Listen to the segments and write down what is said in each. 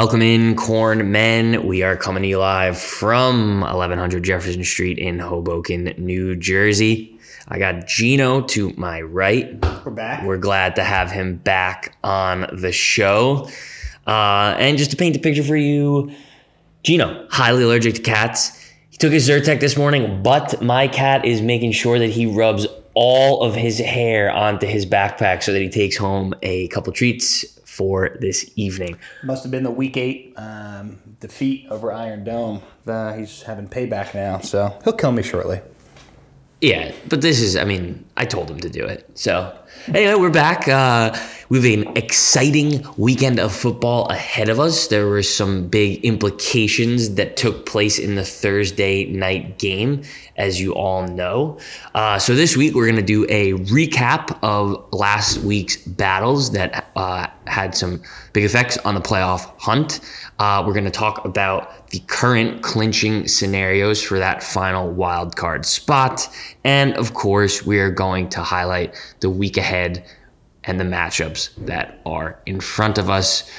Welcome in, corn men. We are coming to you live from 1100 Jefferson Street in Hoboken, New Jersey. I got Gino to my right. We're back. We're glad to have him back on the show. Uh, and just to paint the picture for you, Gino, highly allergic to cats. He took his Zyrtec this morning, but my cat is making sure that he rubs all of his hair onto his backpack so that he takes home a couple treats for this evening. Must have been the week eight um, defeat over Iron Dome. Uh, he's having payback now, so he'll kill me shortly. Yeah, but this is, I mean, I told him to do it. So, anyway, we're back. Uh, we have an exciting weekend of football ahead of us. There were some big implications that took place in the Thursday night game, as you all know. Uh, so, this week, we're going to do a recap of last week's battles that uh, had some big effects on the playoff hunt. Uh, we're going to talk about the current clinching scenarios for that final wild card spot. And of course, we are going to highlight the week ahead and the matchups that are in front of us.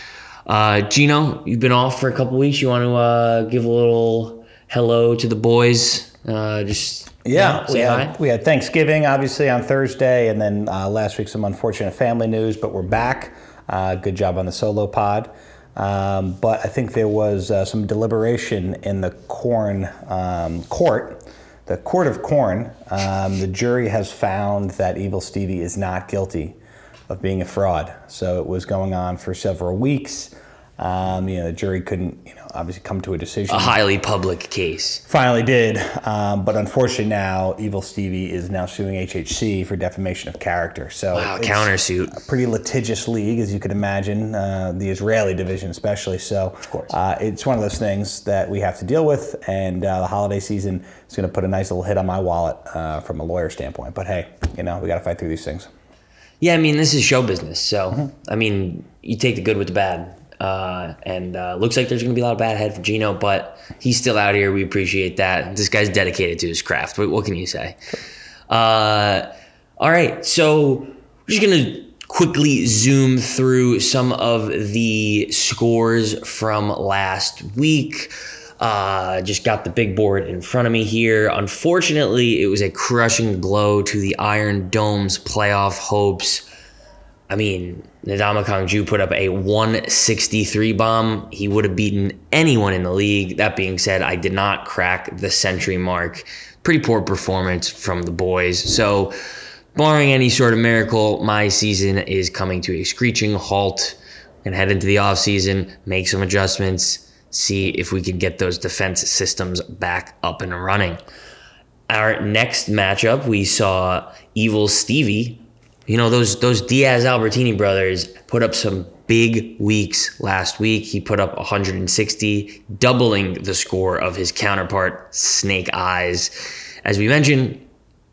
Uh, Gino, you've been off for a couple weeks. You want to uh, give a little hello to the boys? Uh, just Yeah, know, we had, we had Thanksgiving obviously on Thursday, and then uh, last week some unfortunate family news, but we're back. Uh, good job on the solo pod. Um, but I think there was uh, some deliberation in the corn um, court, the court of corn. Um, the jury has found that Evil Stevie is not guilty of being a fraud. So it was going on for several weeks. Um, you know, the jury couldn't, you know, obviously come to a decision A highly public case. finally did. Um, but unfortunately, now Evil Stevie is now suing HHC for defamation of character. So Wow, countersuit. a pretty litigious league, as you could imagine, uh, the Israeli division especially. So of course. uh, it's one of those things that we have to deal with. And uh, the holiday season is going to put a nice little hit on my wallet uh, from a lawyer standpoint. But hey, you know, we got to fight through these things. Yeah, I mean, this is show business. So, Mm-hmm. I mean, you take the good with the bad. Uh, and uh, looks like there's going to be a lot of bad ahead for Gino, but he's still out here. We appreciate that. This guy's dedicated to his craft. What, what can you say? Uh, all right. So, we're just going to quickly zoom through some of the scores from last week. Uh, just got the big board in front of me here. Unfortunately, it was a crushing blow to the Iron Dome's playoff hopes. I mean, Nadama Kongju put up a 163 bomb. He would have beaten anyone in the league. That being said, I did not crack the century mark. Pretty poor performance from the boys. So, barring any sort of miracle, my season is coming to a screeching halt. And head into the offseason, make some adjustments, see if we can get those defense systems back up and running. Our next matchup, we saw Evil Stevie. You know those those Diaz Albertini brothers put up some big weeks last week. He put up 160, doubling the score of his counterpart Snake Eyes. As we mentioned,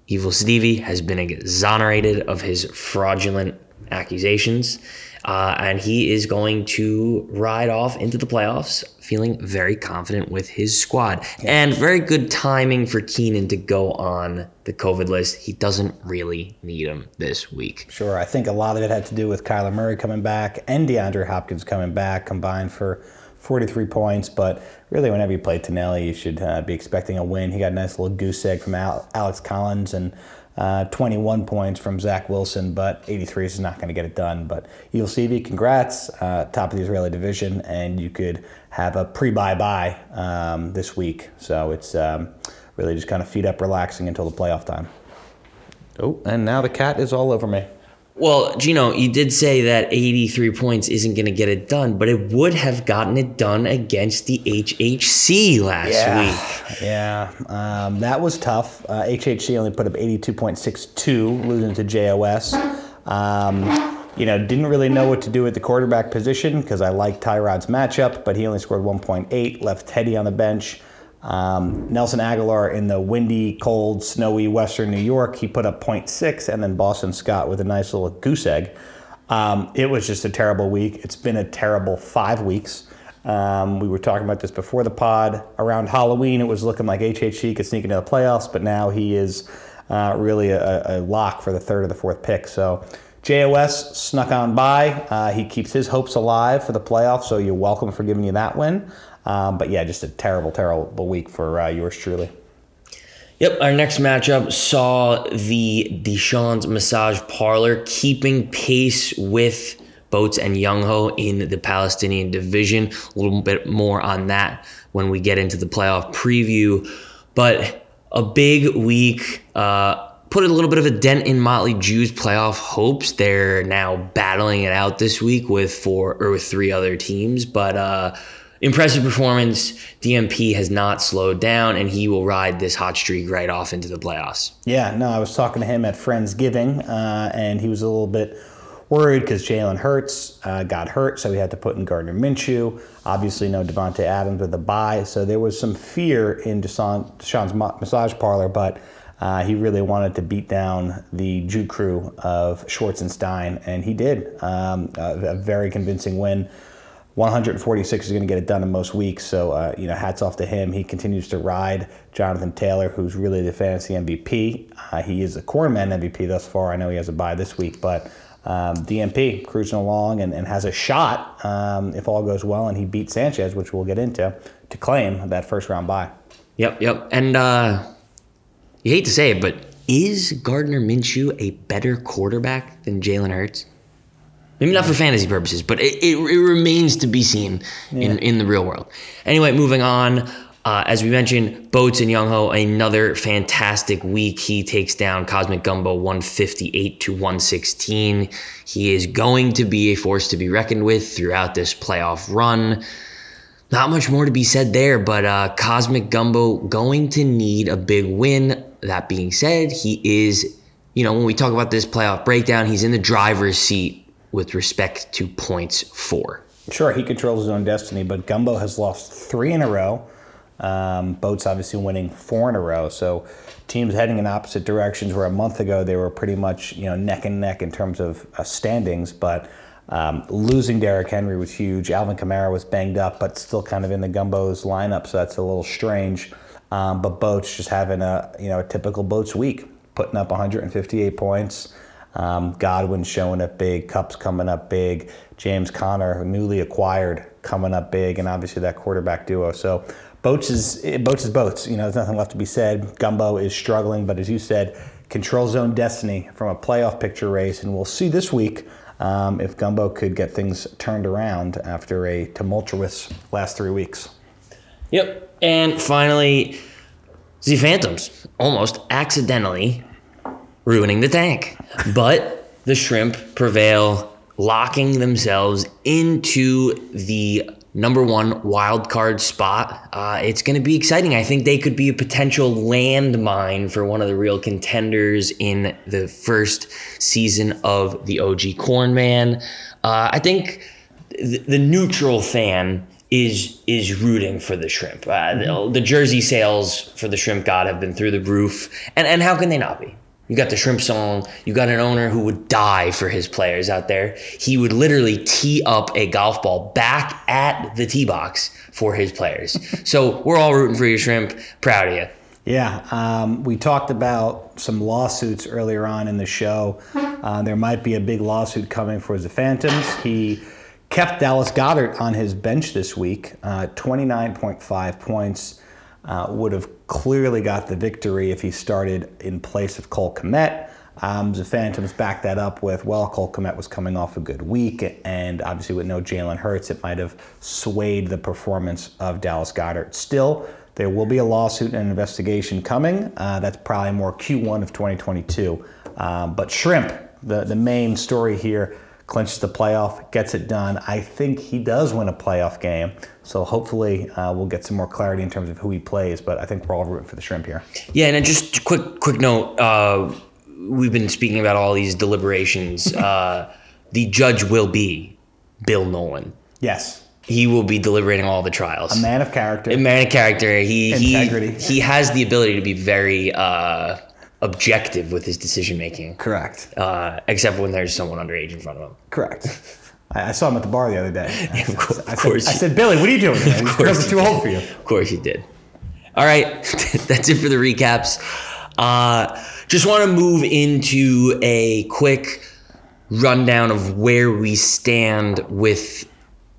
Evil Stevie has been exonerated of his fraudulent accusations, uh, and he is going to ride off into the playoffs feeling very confident with his squad. And very good timing for Keenan to go on the COVID list. He doesn't really need him this week. Sure. I think a lot of it had to do with Kyler Murray coming back and DeAndre Hopkins coming back combined for 43 points. But really, whenever you play Tonelli, you should uh, be expecting a win. He got a nice little goose egg from Al- Alex Collins and uh, 21 points from Zach Wilson, but 83 is not going to get it done. But Stevie, congrats, uh, top of the Israeli division, and you could have a pre-bye bye um, this week. So it's um, really just kind of feet up, relaxing until the playoff time. Oh, and now the cat is all over me. Well, Gino, you did say that 83 points isn't going to get it done, but it would have gotten it done against the HHC last week. Yeah, um, that was tough. Uh, HHC only put up 82.62, losing to JOS. Um, you know, didn't really know what to do at the quarterback position because I liked Tyrod's matchup, but he only scored 1.8, left Teddy on the bench. Um, Nelson Agholor in the windy, cold, snowy Western New York, he put up 0.6, and then Boston Scott with a nice little goose egg. Um, it was just a terrible week. It's been a terrible five weeks. Um, we were talking about this before the pod. Around Halloween, it was looking like HHC could sneak into the playoffs, but now he is uh, really a, a lock for the third or the fourth pick. So JOS snuck on by. Uh, he keeps his hopes alive for the playoffs, so you're welcome for giving you that win. Um, but yeah, just a terrible, terrible week for uh, yours truly. Yep, our next matchup saw the Deshaun's Massage Parlor keeping pace with Boats and Young Ho in the Palestinian division. A little bit more on that when we get into the playoff preview. But a big week. Uh, put a little bit of a dent in Motley Jew's playoff hopes. They're now battling it out this week with four or with three other teams, but uh, impressive performance. DMP has not slowed down, and he will ride this hot streak right off into the playoffs. Yeah, no, I was talking to him at Friendsgiving, uh, and he was a little bit worried because Jalen Hurts uh, got hurt, so he had to put in Gardner Minshew. Obviously, no Davante Adams with a bye, so there was some fear in Deshaun, Deshaun's massage parlor, but uh, he really wanted to beat down the Jew crew of Schwartz and Stein, and he did. Um, a, a, very convincing win. 146 is going to get it done in most weeks, so uh, you know, hats off to him. He continues to ride Jonathan Taylor, who's really the fantasy MVP. Uh, he is a cornerman MVP thus far. I know he has a bye this week, but um, DMP cruising along and, and has a shot um, if all goes well, and he beats Sanchez, which we'll get into, to claim that first round bye. Yep, yep, and. Uh you hate to say it, but is Gardner Minshew a better quarterback than Jalen Hurts? Maybe not for fantasy purposes, but it, it, it remains to be seen yeah. in, in the real world. Anyway, moving on. Uh, as we mentioned, Boats and Young Ho, another fantastic week. He takes down Cosmic Gumbo 158 to 116. He is going to be a force to be reckoned with throughout this playoff run. Not much more to be said there, but uh, Cosmic Gumbo going to need a big win that being said, he is, you know, when we talk about this playoff breakdown, he's in the driver's seat with respect to points for. Sure, he controls his own destiny, but Gumbo has lost three in a row. Um, Boats obviously winning four in a row. So teams heading in opposite directions. Where a month ago they were pretty much you know neck and neck in terms of uh, standings, but um, losing Derrick Henry was huge. Alvin Kamara was banged up, but still kind of in the Gumbo's lineup, so that's a little strange. Um, but Boats just having a you know a typical Boats week, putting up 158 points. Um, Godwin showing up big, Kupp's coming up big, James Conner, newly acquired, coming up big, and obviously that quarterback duo. So Boats is Boats is Boats. You know, there's nothing left to be said. Gumbo is struggling, but as you said, controls zone destiny from a playoff picture race, and we'll see this week um, if Gumbo could get things turned around after a tumultuous last three weeks. Yep. And finally, the Phantoms almost accidentally ruining the tank. But the shrimp prevail, locking themselves into the number one wild card spot. Uh, it's going to be exciting. I think they could be a potential landmine for one of the real contenders in the first season of the OG Cornman. Uh, I think the, the neutral fan is is rooting for the shrimp. Uh, the, the, jersey sales for the shrimp god have been through the roof, and and how can they not be? You got the shrimp song. You got an owner who would die for his players out there. He would literally tee up a golf ball back at the tee box for his players. so we're all rooting for you, shrimp. Proud of you. Yeah, um, we talked about some lawsuits earlier on in the show. Uh, there might be a big lawsuit coming for the Phantoms. He kept Dallas Goedert on his bench this week. Uh, 29.5 points. Uh, would have clearly got the victory if he started in place of Cole Kmet. Um, the Phantoms backed that up with, well, Cole Kmet was coming off a good week, and obviously with no Jalen Hurts, it might have swayed the performance of Dallas Goedert. Still, there will be a lawsuit and investigation coming. Uh, that's probably more Q1 of 2022. Um, but Shrimp, the, the main story here, clinches the playoff, gets it done. I think he does win a playoff game. So hopefully uh, we'll get some more clarity in terms of who he plays. But I think we're all rooting for the shrimp here. Yeah, and just quick quick note. Uh, we've been speaking about all these deliberations. Uh, the judge will be Bill Nolan. Yes. He will be deliberating all the trials. A man of character. A man of character. He integrity. He, he has the ability to be very uh, objective with his decision making. Correct. Uh, except when there's someone underage in front of him. Correct. I, I saw him at the bar the other day. Yeah, of course. I, said, I said, Billy, what are you doing? These girls are too old for you. Of course you did. All right, that's it for the recaps. Uh, just want to move into a quick rundown of where we stand with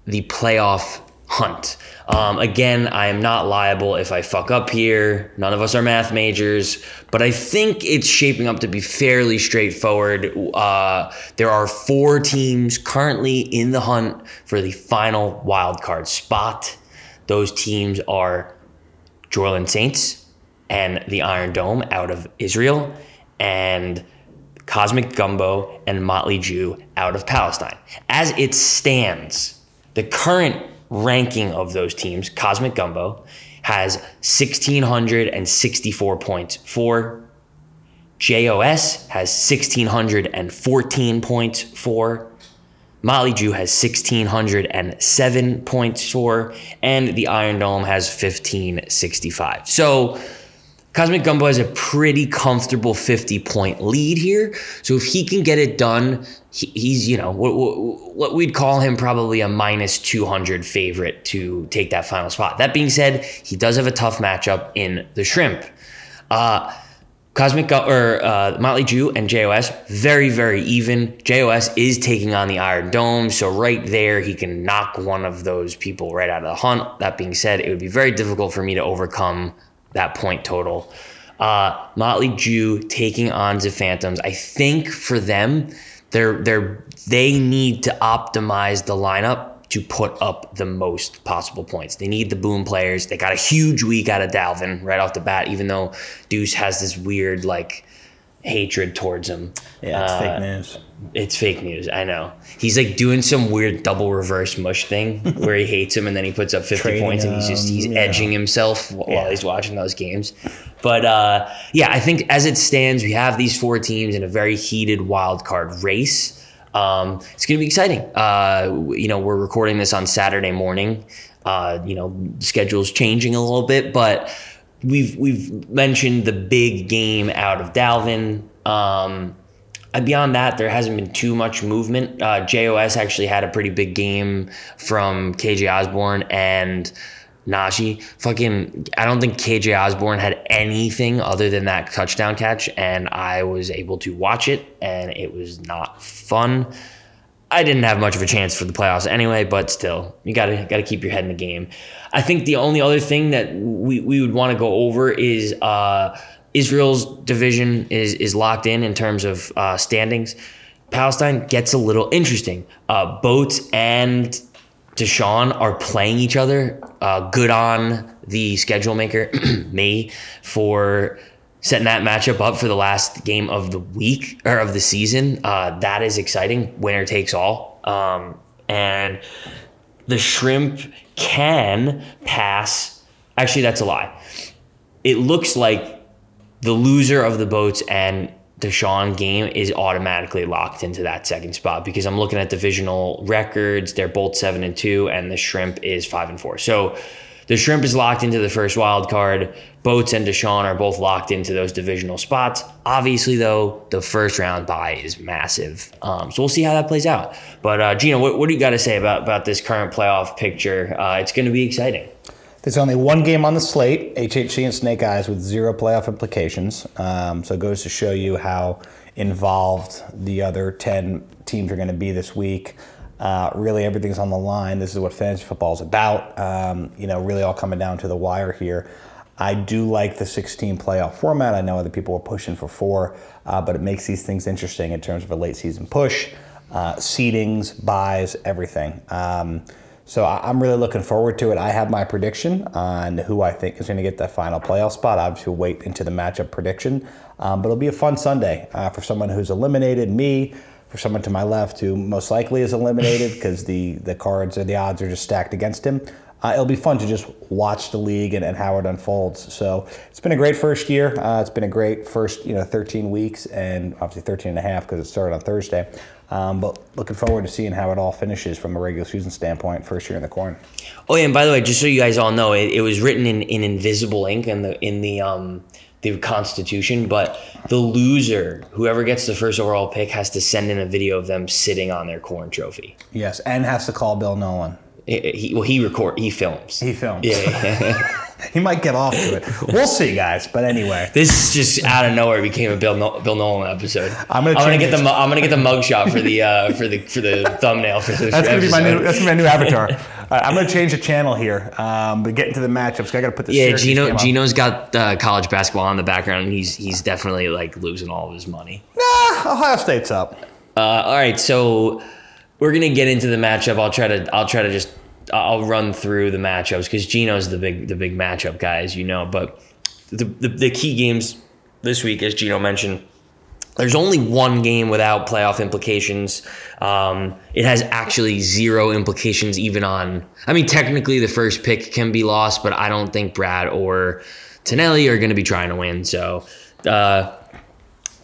the playoff hunt. Um, again, I am not liable if I fuck up here. None of us are math majors, but I think it's shaping up to be fairly straightforward. Uh, there are four teams currently in the hunt for the final wild card spot. Those teams are Jorland Saints and the Iron Dome out of Israel, and Cosmic Gumbo and Motley Jew out of Palestine. As it stands, the current ranking of those teams, Cosmic Gumbo, has 1,664 points for. JOS has 1,614 points for. Motley Jew has 1,607 points for. And the Iron Dome has 1,565. So Cosmic Gumbo has a pretty comfortable 50 point lead here. So if he can get it done, he, he's, you know, what, what, we'd call him probably a minus 200 favorite to take that final spot. That being said, he does have a tough matchup in the Shrimp. Uh, Cosmic or uh, Motley Jew and JOS very very even. JOS is taking on the Iron Dome, so right there he can knock one of those people right out of the hunt. That being said, it would be very difficult for me to overcome that point total. Uh, Motley Jew taking on the Phantoms. I think for them, they're they're they need to optimize the lineup to put up the most possible points. They need the boom players. They got a huge week out of Dalvin right off the bat, even though Deuce has this weird like hatred towards him. Yeah, it's uh, fake news. It's fake news. I know. He's like doing some weird double reverse mush thing where he hates him and then he puts up 50 Trading points and he's just he's edging himself while yeah. he's watching those games. But uh, yeah, I think as it stands, we have these four teams in a very heated wild card race. Um, it's going to be exciting. Uh, you know, we're recording this on Saturday morning. Uh, you know, schedule's changing a little bit, but we've we've mentioned the big game out of Dalvin. Um, beyond that, there hasn't been too much movement. Uh, JOS actually had a pretty big game from KJ Osborn and Najee. Fucking, I don't think KJ Osborn had anything other than that touchdown catch, and I was able to watch it, and it was not fun. I didn't have much of a chance for the playoffs anyway, but still, you gotta gotta keep your head in the game. I think the only other thing that we, we would want to go over is uh, Israel's division is is locked in in terms of uh, standings. Palestine gets a little interesting. Uh, Boats and Deshaun are playing each other. Uh, good on the schedule maker, me, for setting that matchup up for the last game of the week or of the season. Uh, that is exciting. Winner takes all. Um, and the shrimp can pass. Actually, that's a lie. It looks like the loser of the boats and Deshaun game is automatically locked into that second spot because I'm looking at divisional records. They're both seven and two, and the shrimp is five and four. So the shrimp is locked into the first wild card. Boats and Deshaun are both locked into those divisional spots. Obviously, though, the first round bye is massive. Um, so we'll see how that plays out. But uh, Gino, what, what do you got to say about, about this current playoff picture? Uh, it's going to be exciting. There's only one game on the slate, HHC and Snake Eyes, with zero playoff implications. Um, so it goes to show you how involved the other 10 teams are going to be this week. Uh, really, everything's on the line. This is what fantasy football is about. Um, you know, really all coming down to the wire here. I do like the 16 playoff format. I know other people are pushing for four, uh, but it makes these things interesting in terms of a late season push, uh, seedings, byes, everything. Um, so I'm really looking forward to it. I have my prediction on who I think is going to get that final playoff spot. Obviously, we'll wait into the matchup prediction, um, but it'll be a fun Sunday uh, for someone who's eliminated me, for someone to my left who most likely is eliminated because the the cards or the odds are just stacked against him. Uh, it'll be fun to just watch the league and, and, how it unfolds. So it's been a great first year. Uh, it's been a great first, you know, 13 weeks and obviously 13 and a half because it started on Thursday. Um, but looking forward to seeing how it all finishes from a regular season standpoint, first year in the corn. Oh yeah, and by the way, just so you guys all know, it, it was written in, in invisible ink in the in the um, the Constitution, but the loser, whoever gets the first overall pick, has to send in a video of them sitting on their corn trophy. Yes, and has to call Bill Nolan. He, he well, he record, he films. He films. Yeah. he might get off to it. We'll see, guys. But anyway, This just out of nowhere became a Bill no- Bill Nolan episode. I'm gonna I'm gonna get the mu- I'm gonna get the mug shot for the uh, for the for the thumbnail for this that's gonna be my episode. new that's gonna be my new avatar. I'm gonna change the channel here. Um, but get into the matchups. I gotta put this. Yeah, Gino. Gino's got uh, college basketball in the background. And he's he's definitely like losing all of his money. Nah, Ohio State's up. Uh, all right, so we're gonna get into the matchup. I'll try to I'll try to just I'll run through the matchups because Gino's the big the big matchup guy, as you know. But the, the the key games this week, as Gino mentioned, there's only one game without playoff implications. Um, it has actually zero implications, even on. I mean, technically, the first pick can be lost, but I don't think Brad or Tonelli are going to be trying to win. So, uh,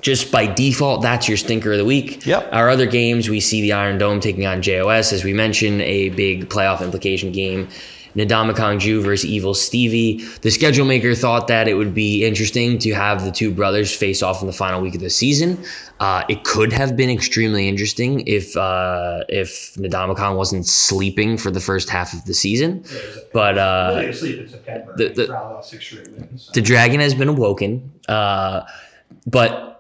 just by default, that's your stinker of the week. Yep. Our other games, we see the Iron Dome taking on JOS, as we mentioned, a big playoff implication game. Nadama Ju versus Evil Stevie. The schedule maker thought that it would be interesting to have the two brothers face off in the final week of the season. Uh, it could have been extremely interesting if uh, if Nadama wasn't sleeping for the first half of the season. But uh, really asleep in September. the- The, the- the, off six straight wins. the dragon has been awoken, uh, but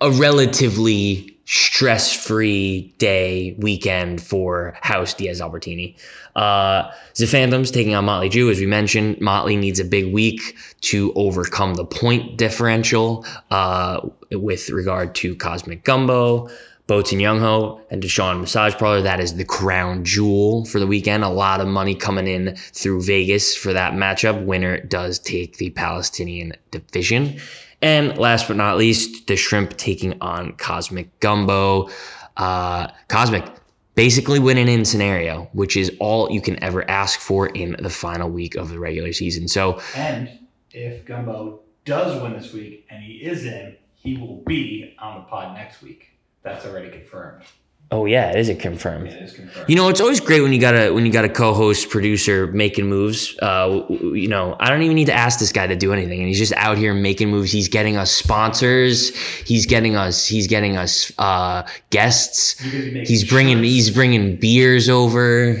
a relatively stress-free day weekend for House Diaz Albertini. Uh, the Phantoms taking on Motley Jew, as we mentioned. Motley needs a big week to overcome the point differential uh, with regard to Cosmic Gumbo. Boats and Youngho and Deshaun Massage Parlor. That is the crown jewel for the weekend. A lot of money coming in through Vegas for that matchup. Winner does take the Palestinian division. And last but not least, the Shrimp taking on Cosmic Gumbo. Uh, Cosmic basically winning in scenario, which is all you can ever ask for in the final week of the regular season. So And if Gumbo does win this week and he is in, he will be on the pod next week. That's already confirmed. Oh yeah, it is a confirmed. It is confirmed. You know, it's always great when you got a when you got a co-host producer making moves. Uh, w- w- you know, I don't even need to ask this guy to do anything, and he's just out here making moves. He's getting us sponsors. He's getting us. He's getting us uh, guests. Because he makes He's bringing. shirts. He's bringing beers over.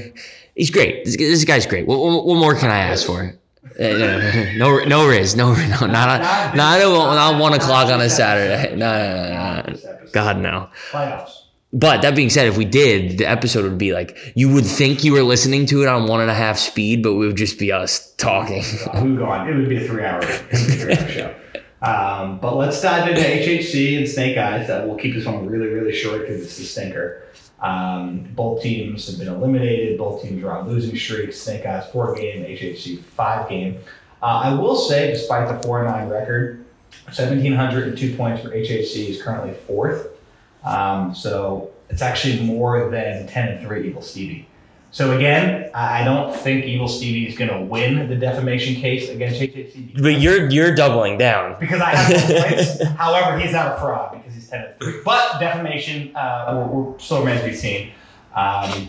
He's great. This, this guy's great. What, what, what more can I ask for? Uh, no, no riz, no, no, not, not, not, at one- not one o'clock on a Saturday. No, no, no, no, no. God no. Playoffs. But that being said, if we did, the episode would be like you would think you were listening to it on one and a half speed, but it would just be us talking. We would go on. It would be a three-hour, three-hour show. Um, but let's dive into HHC and Snake Eyes. That we'll keep this one really, really short because it's the stinker. Um, both teams have been eliminated. Both teams are on losing streaks. Snake Eyes four game, HHC five game. Uh, I will say, despite the four nine record, seventeen hundred and two points for HHC is currently fourth. Um, so it's actually more than ten and three Evil Stevie. So again, I don't think Evil Stevie is going to win the defamation case against HHC But you're you're doubling down. because I have points. However, he's not a fraud because he's ten and three. But defamation, uh, we're, we're still remains to be seen. Um,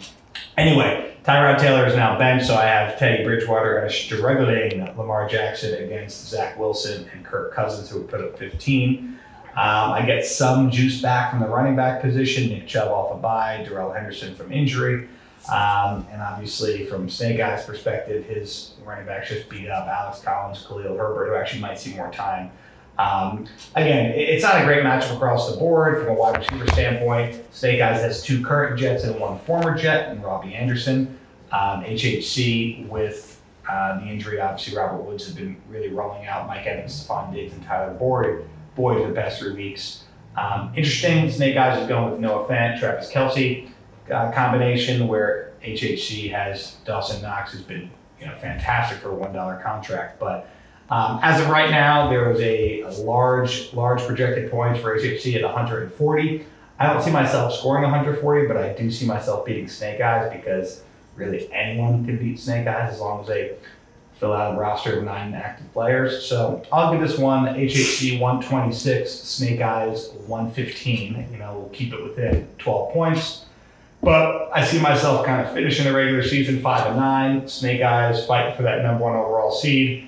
anyway, Tyrod Taylor is now benched, so I have Teddy Bridgewater struggling Lamar Jackson against Zach Wilson and Kirk Cousins, who would put up 15. Um, I get some juice back from the running back position. Nick Chubb off a bye, Darrell Henderson from injury. Um, and obviously, from Snake Eyes' perspective, his running backs just beat up Alex Collins, Khalil Herbert, who actually might see more time. Um, again, it's not a great matchup across the board from a wide receiver standpoint. Snake Eyes has two current Jets and one former Jet, and Robbie Anderson. Um, HHC with uh, the injury, obviously Robert Woods has been really rolling out. Mike Evans, Stefon Diggs, and Tyler Boyd. For the past three weeks. Um, interesting. Snake Eyes is going with Noah Fant, Travis Kelce uh, combination where HHC has Dawson Knox, who's been you know fantastic for a one dollar contract, but um, as of right now, there was a, a large, large projected points for HHC at 140. I don't see myself scoring 140, but I do see myself beating Snake Eyes because really anyone can beat Snake Eyes as long as they fill out a roster of nine active players. So I'll give this one HHC 126, Snake Eyes 115. You know, we'll keep it within 12 points. But I see myself kind of finishing the regular season five and nine. Snake Eyes fighting for that number one overall seed.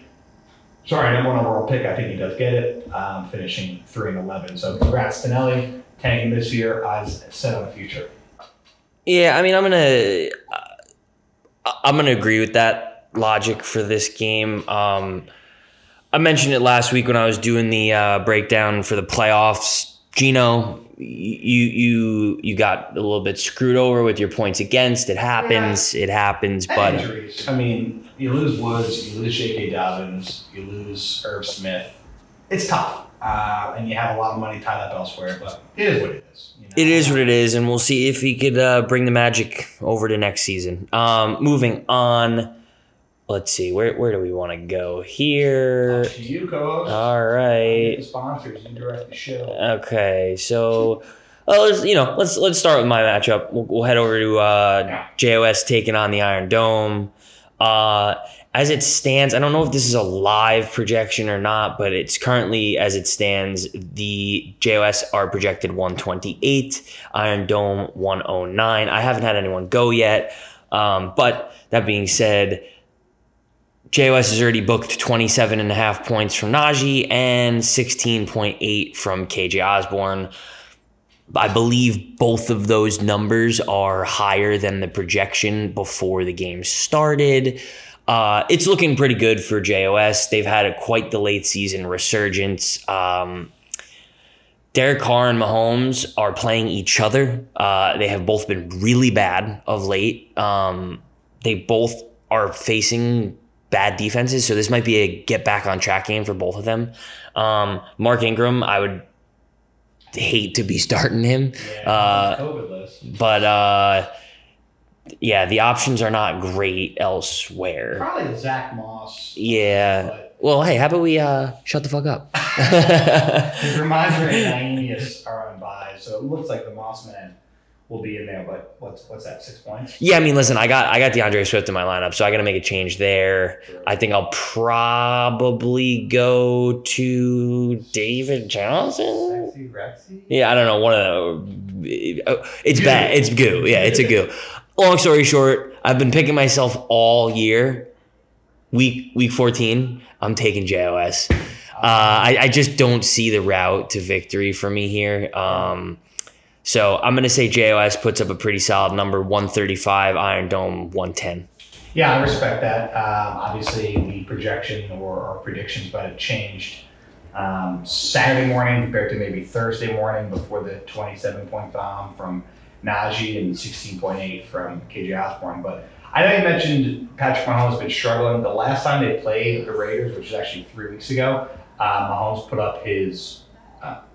Sorry, number one overall pick. I think he does get it. Um, finishing three and eleven. So congrats, Tonelli, tanking this year. Eyes set on the future. Yeah, I mean, I'm gonna I'm gonna agree with that. Logic for this game. Um, I mentioned it last week when I was doing the uh, breakdown for the playoffs. Gino, you you you got a little bit screwed over with your points against. It happens. It happens. But injuries. I mean, you lose Woods, you lose J.K. Dobbins, you lose Irv Smith. It's tough, uh, and you have a lot of money tied up elsewhere. But it is what it is. you know? It is what it is, and we'll see if he could uh, bring the magic over to next season. Um, moving on, let's see where where do we want to go here? To you, co-host. All the sponsors. You direct the show. Okay, so uh, let's you know let's let's start with my matchup. We'll, we'll head over to uh, JOS taking on the Iron Dome. Uh, as it stands, I don't know if this is a live projection or not, but it's currently as it stands. The JOS are projected 128, Iron Dome 109. I haven't had anyone go yet, um, but that being said, JOS has already booked 27 and a half points from Najee and 16.8 from KJ Osborn. I believe both of those numbers are higher than the projection before the game started. Uh, it's looking pretty good for JOS. They've had a, quite the late season resurgence. Um, Derek Carr and Mahomes are playing each other. Uh, they have both been really bad of late. Um, they both are facing bad defenses, so this might be a get back on track game for both of them. Um, Mark Ingram, I would hate to be starting him, Yeah, uh, but uh, yeah, the options are not great elsewhere. Probably Zach Moss. Yeah. But Well, hey, how about we uh, shut the fuck up? And Naeemius are on bye, so it looks like the Moss man will be in there. But what's what's that? Six points. Yeah, I mean, listen, I got I got D'Andre Swift in my lineup, so I got to make a change there. I think I'll probably go to David Johnson. Sexy Rexy. Yeah, I don't know. One of the, uh, it's bad. It's goo. Yeah, it's a goo. Long story short, I've been picking myself all year. Week week fourteen, I'm taking JOS. Uh, I, I just don't see the route to victory for me here. Um, so I'm gonna say JOS puts up a pretty solid number, 135. Iron Dome 110. Yeah, I respect that. Um, obviously, the projection or, predictions might have changed um, Saturday morning compared to maybe Thursday morning before the 27 point bomb from Najee and 16.8 from KJ Osborn. But I know you mentioned Patrick Mahomes has been struggling. The last time they played the Raiders, which is actually three weeks ago, uh, Mahomes put up his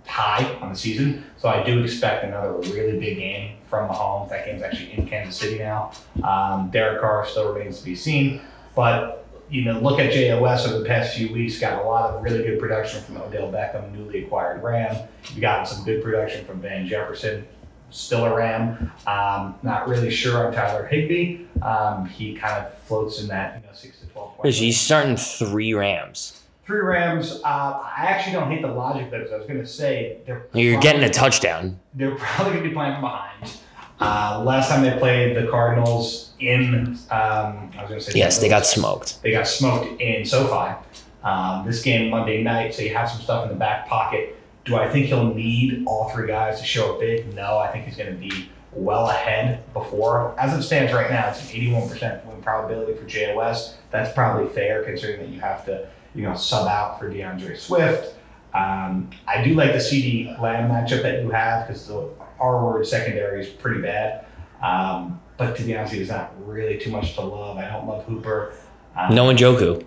high on the season. So I do expect another really big game from Mahomes. That game's actually in Kansas City now. Um, Derek Carr still remains to be seen, but you know, look at JOS over the past few weeks. Got a lot of really good production from Odell Beckham, newly acquired Ram. You got some good production from Van Jefferson, still a Ram. Um, not really sure on Tyler Higbee. Um, he kind of floats in that you know six to twelve points. He's starting three Rams. Three Rams. Uh, I actually don't hate the logic. 'cause I was going to say they're You're getting a touchdown. they're probably going to be playing from behind. Uh, last time they played the Cardinals in, um, I was going to say, Yes, they got smoked. They got smoked in SoFi. Um, this game Monday night, so you have some stuff in the back pocket. Do I think he'll need all three guys to show up big? No, I think he's going to be well ahead before. As it stands right now, it's an 81% win probability for JOS. That's probably fair considering that you have to, you know, sub out for D'Andre Swift. Um, I do like the CeeDee Lamb matchup that you have because the R word secondary is pretty bad. Um, but to be honest, there's not really too much to love. I don't love Hooper. Um, No Njoku.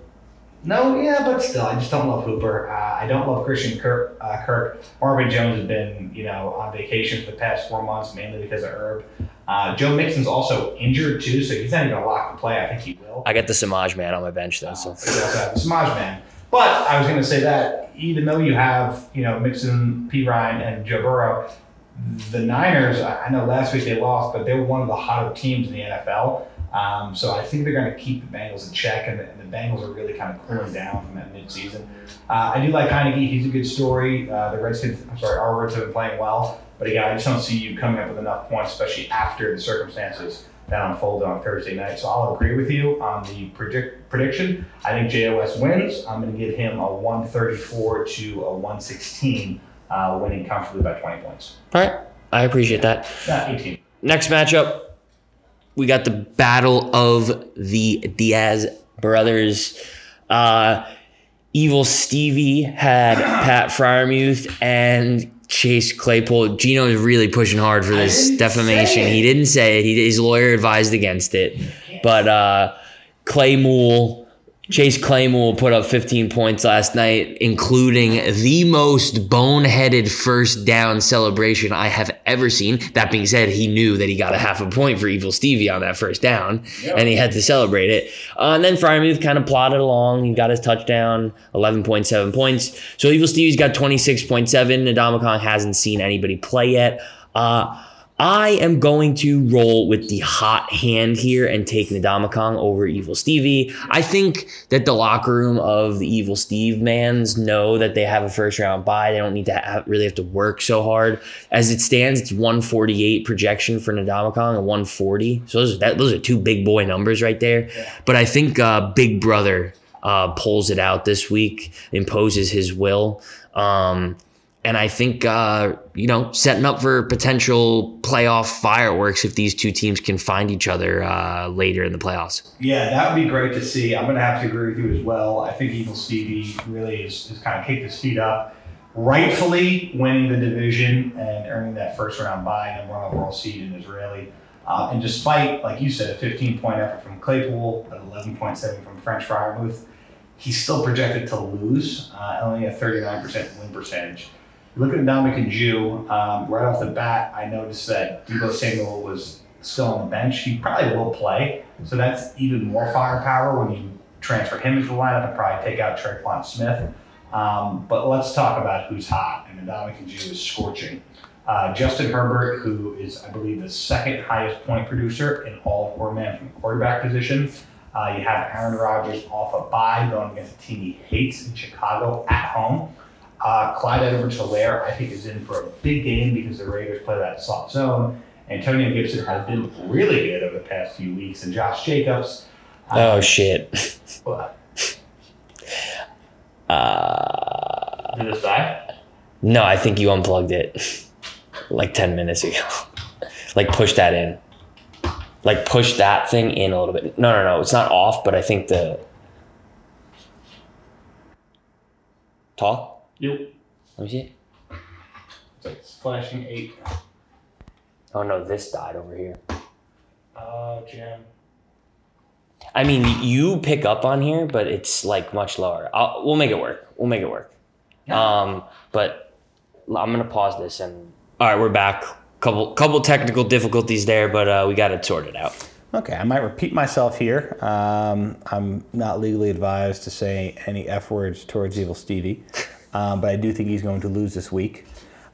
No, yeah, but still, I just don't love Hooper. Uh, I don't love Christian Kirk. Uh, Kirk. Marvin Jones has been, you know, on vacation for the past four months, mainly because of Herb. Uh, Joe Mixon's also injured too, so he's not even gonna lock the play. I think he will. I got the Samaje man on my bench though. So Uh, you also have the Samaje man. But I was going to say that even though you have, you know, Mixon, Perine, and Joe Burrow, the Niners, I I know last week they lost, but they were one of the hotter teams in the NFL. Um, so I think they're going to keep the Bengals in check, and the, and the Bengals are really kind of cooling down from that midseason. Uh, I do like Heinicke. He's a good story. Uh, the Redskins, I'm sorry, our Reds have been playing well. But again, I just don't see you coming up with enough points, especially after the circumstances that unfolded on Thursday night. So I'll agree with you on the predict, prediction. I think JOS wins. I'm going to give him a 134 to a 116, uh, winning comfortably by 20 points. all right, I appreciate that. Not 18. Next matchup, we got the battle of the Diaz brothers. Uh, Evil Stevie had Pat Freiermuth and Chase Claypool. Gino is really pushing hard for this defamation. He didn't say it. He, his lawyer advised against it. But uh, Claymool, Chase Claymool put up 15 points last night, including the most boneheaded first down celebration I have ever seen. That being said, he knew that he got a half a point for Evil Stevie on that first down, and he had to celebrate it. Uh, and then Freiermuth kind of plodded along. He got his touchdown, 11.7 points. So Evil Stevie's got 26.7. Nadamakan hasn't seen anybody play yet. Uh, I am going to roll with the hot hand here and take Nadamakan over Evil Stevie. I think that the locker room of the Evil Steve mans know that they have a first round bye. They don't need to have, really have to work so hard. As it stands, it's 148 projection for Nadamakan and 140. So those are, that, those are two big boy numbers right there. But I think uh, Big Brother uh, pulls it out this week, imposes his will. Um, and I think, uh, you know, setting up for potential playoff fireworks if these two teams can find each other uh, later in the playoffs. Yeah, that would be great to see. I'm going to have to agree with you as well. I think Evil Stevie really is kind of kicked his feet up, rightfully winning the division and earning that first round bye, number one overall seed in Israeli. Uh, and despite, like you said, a 15 point effort from Claypool, an 11.7 from French Freiermuth, he's still projected to lose, uh, only a 39% win percentage. Looking at Dominican Jew, um, right off the bat, I noticed that Deebo Samuel was still on the bench. He probably will play, so that's even more firepower when you transfer him into the lineup and probably take out Tre'Quan Smith. Um, but let's talk about who's hot, and Dominican Jew is scorching. Uh, Justin Herbert, who is, I believe, the second highest point producer in all four man from the quarterback position. Uh, you have Aaron Rodgers off a bye going against a team he hates in Chicago at home. Uh, Clyde Edwards Helaire, I think, is in for a big game because the Raiders play that soft zone. Antonio Gibson has been really good over the past few weeks, and Josh Jacobs. uh, Oh, shit. what? Uh, Did this die? no, I think you unplugged it like 10 minutes ago. like, push that in. Like, push that thing in a little bit. No, no, no. It's not off, but I think the. Talk? Yep. Let me see it. It's like flashing eight. Oh, no, this died over here. Oh, Jim. I mean, you pick up on here, but it's like much lower. I'll, we'll make it work. We'll make it work. Um, but I'm gonna pause this and all right, we're back. Couple couple technical difficulties there, but uh, we got it sorted out. Okay, I might repeat myself here. Um, I'm not legally advised to say any F words towards Evil Stevie, um, but I do think he's going to lose this week.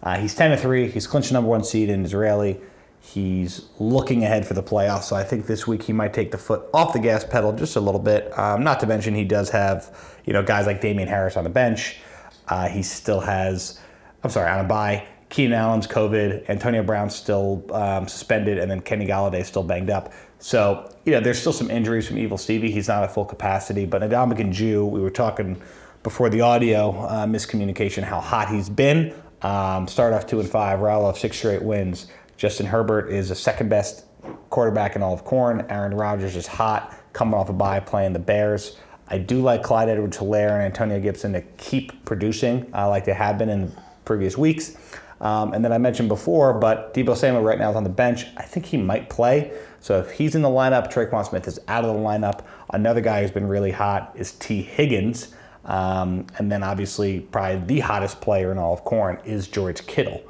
Uh, he's 10 to 3. He's clinched number one seed in Israeli. He's looking ahead for the playoffs, so I think this week he might take the foot off the gas pedal just a little bit. Um, not to mention he does have, you know, guys like Damien Harris on the bench. Uh, he still has, I'm sorry, on a bye. Keenan Allen's COVID, Antonio Brown's still um, suspended, and then Kenny Golladay's still banged up. So, you know, there's still some injuries from Evil Stevie. He's not at full capacity. But Adamican Jew, we were talking before the audio uh, miscommunication how hot he's been. Um, start off two and five, off six straight wins. Justin Herbert is the second best quarterback in all of corn. Aaron Rodgers is hot, coming off a bye playing the Bears. I do like Clyde Edwards Helaire and Antonio Gibson to keep producing uh, like they have been in previous weeks. Um, and then I mentioned before, but Deebo Samuel right now is on the bench. I think he might play. So if he's in the lineup, Tre'Quan Smith is out of the lineup. Another guy who's been really hot is Tee Higgins. Um, and then obviously, probably the hottest player in all of corn is George Kittle.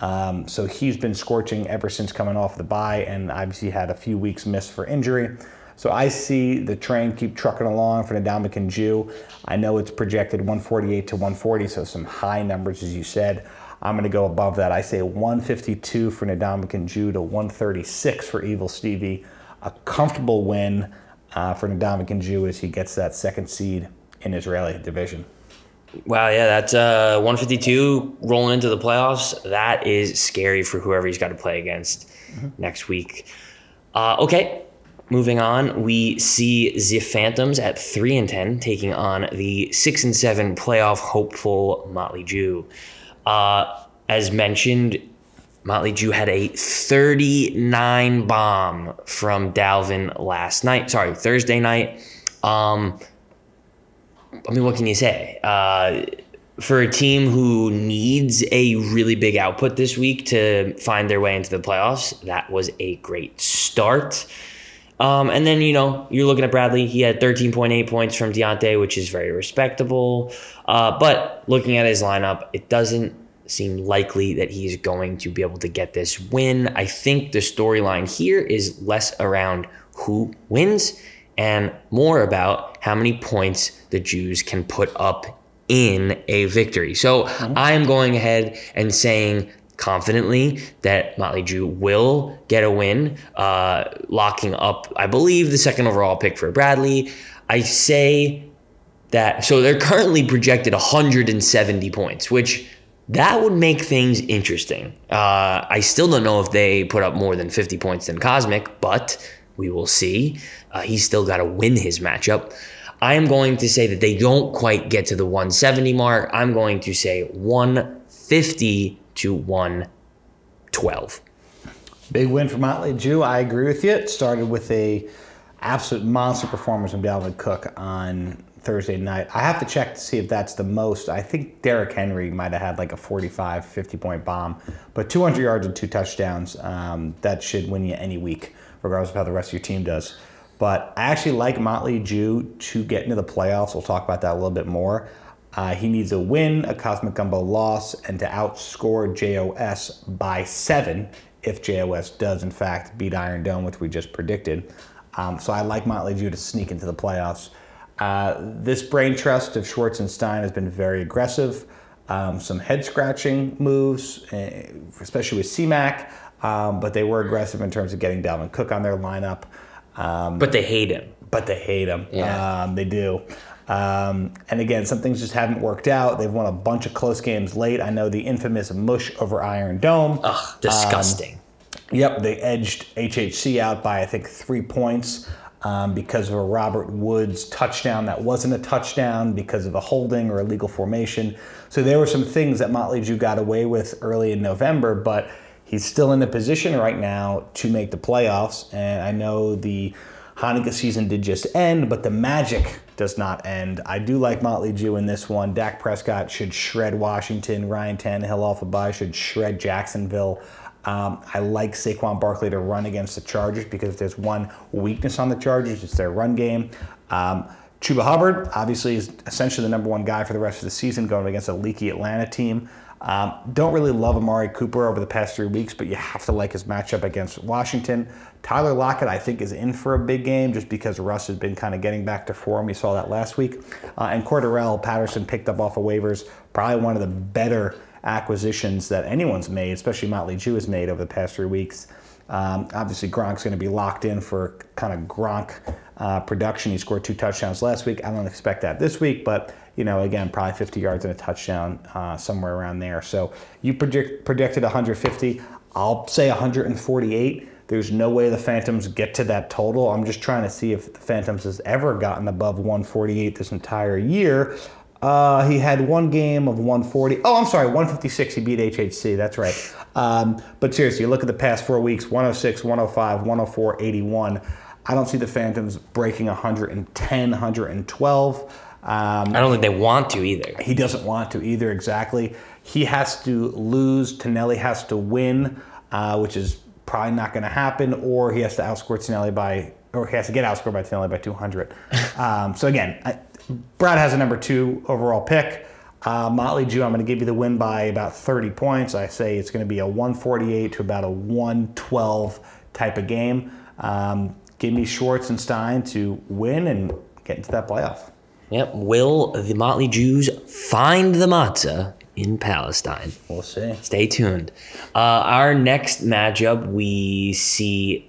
Um, so he's been scorching ever since coming off the bye, and obviously had a few weeks missed for injury. So I see the train keep trucking along for Dominican Jew. I know it's projected 148 to 140, so some high numbers, as you said. I'm going to go above that. I say 152 for Nadamakan Jew to 136 for Evil Stevie. A comfortable win uh, for Nadamakan Jew as he gets that second seed in Israeli division. Wow, yeah, that's uh, 152 rolling into the playoffs. That is scary for whoever he's got to play against next week. Uh, okay, moving on, we see the Phantoms at three and ten taking on the six and seven playoff hopeful Motley Jew. Uh, as mentioned, Motley Jew had a 39 bomb from Dalvin last night. Sorry, Thursday night. Um, I mean, what can you say? Uh, for a team who needs a really big output this week to find their way into the playoffs, that was a great start. Um, and then, you know, you're looking at Bradley. He had 13.8 points from Deontay, which is very respectable. Uh, but looking at his lineup, it doesn't seem likely that he's going to be able to get this win. I think the storyline here is less around who wins and more about how many points the Jews can put up in a victory. So mm-hmm. I am going ahead and saying confidently that Motley Jew will get a win, uh, locking up, I believe, the second overall pick for Bradley. I say that, so they're currently projected 170 points, which that would make things interesting. Uh, I still don't know if they put up more than 50 points than Cosmic, but we will see. Uh, he's still got to win his matchup. I am going to say that they don't quite get to the 170 mark. I'm going to say 150 to 112. Big win for Motley Jew. I agree with you. It started with a absolute monster performance from Dalvin Cook on Thursday night. I have to check to see if that's the most. I think Derrick Henry might have had like a 45, 50 point bomb, but 200 yards and two touchdowns. Um, that should win you any week, regardless of how the rest of your team does. But I actually like Motley Jew to get into the playoffs. We'll talk about that a little bit more. Uh, he needs a win, a Cosmic Gumbo loss, and to outscore JOS by seven if JOS does, in fact, beat Iron Dome, which we just predicted. Um, so I like Motley Jew to sneak into the playoffs. Uh, this brain trust of Schwartz and Stein has been very aggressive. Um, some head scratching moves, eh, especially with CMAC, um, but they were aggressive in terms of getting Dalvin Cook on their lineup. Um, but they hate him. But they hate him. Yeah. Um, they do. Um, and again, some things just haven't worked out. They've won a bunch of close games late. I know the infamous mush over Iron Dome. Ugh, disgusting. Um, yep, they edged HHC out by, I think, three points. Um, because of a Robert Woods touchdown that wasn't a touchdown because of a holding or illegal formation. So there were some things that Motley Jew got away with early in November, but He's still in the position right now to make the playoffs, and I know the Hanukkah season did just end, but the magic does not end. I do like Motley Jew in this one. Dak Prescott should shred Washington. Ryan Tannehill off a bye should shred Jacksonville. Um, I like Saquon Barkley to run against the Chargers because if there's one weakness on the Chargers, it's their run game. Um, Chuba Hubbard obviously is essentially the number one guy for the rest of the season going against a leaky Atlanta team. Um, don't really love Amari Cooper over the past three weeks, but you have to like his matchup against Washington. Tyler Lockett, I think, is in for a big game just because Russ has been kind of getting back to form. We saw that last week. Uh, and Cordarrelle Patterson picked up off of waivers, probably one of the better acquisitions that anyone's made, especially Motley Jew has made over the past three weeks. Um, obviously, Gronk's going to be locked in for kind of Gronk uh, production. He scored two touchdowns last week. I don't expect that this week, but you know, again, probably 50 yards and a touchdown, uh, somewhere around there. So you predict, predicted 150. I'll say 148. There's no way the Phantoms get to that total. I'm just trying to see if the Phantoms has ever gotten above 148 this entire year. Uh, he had one game of 140. Oh, I'm sorry, 156. He beat HHC. That's right. Um, but seriously, look at the past four weeks 106, 105, 104, 81. I don't see the Phantoms breaking 110, 112. Um, I don't think they want to either. He doesn't want to either, exactly. He has to lose. Tonelli has to win, uh, which is probably not going to happen, or he has to outscore Tonelli by, or he has to get outscored by Tonelli by 200. um, so again, I, Brad has a number two overall pick. Uh, Motley Jew, I'm going to give you the win by about 30 points. I say it's going to be a 148 to about a 112 type of game. Um, give me Schwartz and Stein to win and get into that playoff. Yep. Will the Motley Jews find the matzah in Palestine? We'll see. Stay tuned. Uh, our next matchup, we see.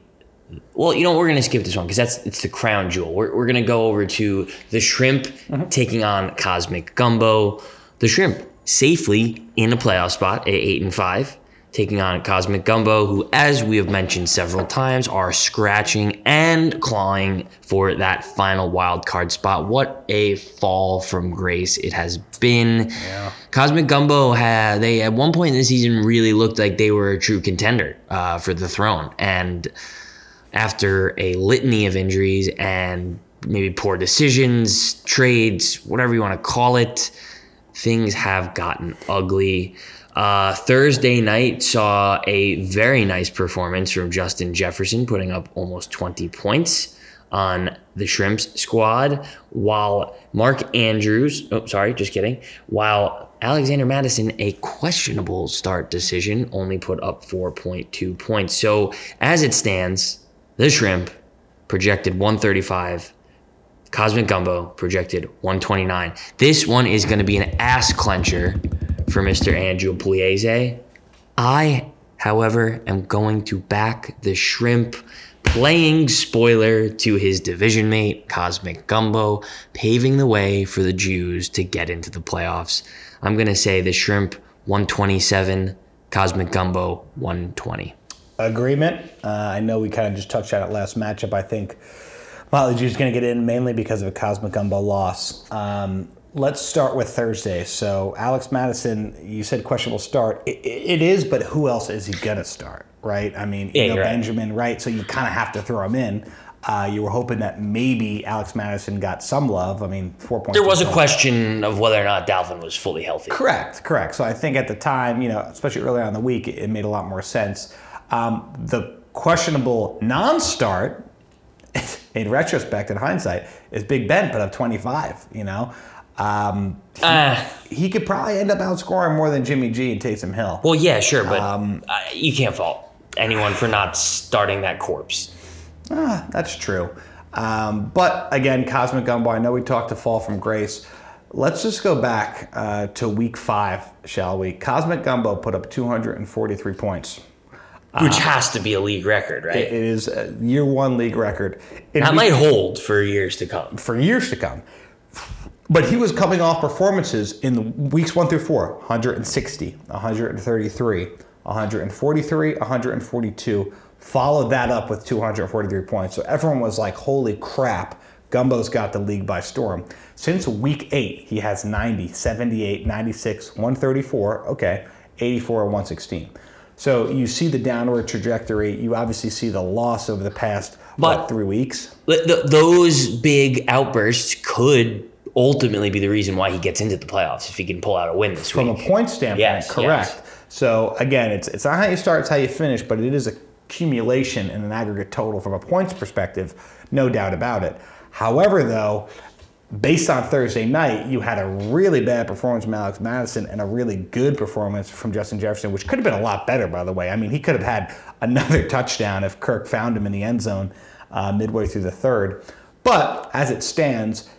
Well, you know, we're going to skip this one because that's it's the crown jewel. We're, we're going to go over to the shrimp mm-hmm. taking on Cosmic Gumbo. The shrimp safely in a playoff spot at eight and five taking on Cosmic Gumbo, who, as we have mentioned several times, are scratching and clawing for that final wild card spot. What a fall from grace it has been. Yeah. Cosmic Gumbo had they at one point in the season really looked like they were a true contender uh, for the throne, and after a litany of injuries and maybe poor decisions, trades, whatever you want to call it. Things have gotten ugly. Uh, Thursday night saw a very nice performance from Justin Jefferson, putting up almost 20 points on the Shrimps squad, while Mark Andrews, oh, sorry, just kidding, while Alexander Mattison, a questionable start decision, only put up 4.2 points. So as it stands, the Shrimp projected 135. Cosmic Gumbo projected 129. This one is going to be an ass clencher for Mr. Andrew Pugliese. I, however, am going to back the Shrimp playing spoiler to his division mate, Cosmic Gumbo, paving the way for the Jews to get into the playoffs. I'm going to say the Shrimp 127, Cosmic Gumbo 120. Agreement. Uh, I know we kind of just touched on it last matchup. I think Motley Drew's going to get in mainly because of a Cosmic Gumbo loss. Um, let's start with Thursday. So Alex Mattison, you said questionable start. it, it is, but who else is he going to start? Right? I mean, Yeah, you know, you're right. Benjamin, right? So you kind of have to throw him in. Uh, you were hoping that maybe Alex Mattison got some love. I mean, four points. There was a question of whether or not Dalvin was fully healthy. Correct, correct. So I think at the time, you know, especially early on in the week, it made a lot more sense. Um, the questionable non-start, in retrospect, in hindsight, is Big Ben put up 25. You know, um, he, Ah. he could probably end up outscoring more than Jimmy G and Taysom Hill. Well, yeah, sure, but Um, uh, you can't fault anyone for not starting that corpse. Ah, that's true. Um, but again, Cosmic Gumbo, I know we talked to Fall from Grace. Let's just go back uh, to week five, shall we? Cosmic Gumbo put up 243 points. Which has to be a league record, right? It is a year one league record. Week- might hold for years to come. for years to come. But he was coming off performances in the weeks one through four 160, 133, 143, 142. Followed that up with 243 points. So everyone was like, holy crap, Gumbo's got the league by storm. Since week eight, he has 90, 78, 96, 134, okay, 84, and 116. So you see the downward trajectory. You obviously see the loss over the past But- what, three weeks. Th- th- those big outbursts could ultimately be the reason why he gets into the playoffs if he can pull out a win this from week. From a point standpoint, Yes, correct. yes. So again, it's it's not how you start, it's how you finish, but it is accumulation in an aggregate total from a points perspective, no doubt about it. However, though, based on Thursday night, you had a really bad performance from Alex Mattison and a really good performance from Justin Jefferson, which could have been a lot better, by the way. I mean, he could have had another touchdown if Kirk found him in the end zone uh, midway through the third. But as it stands,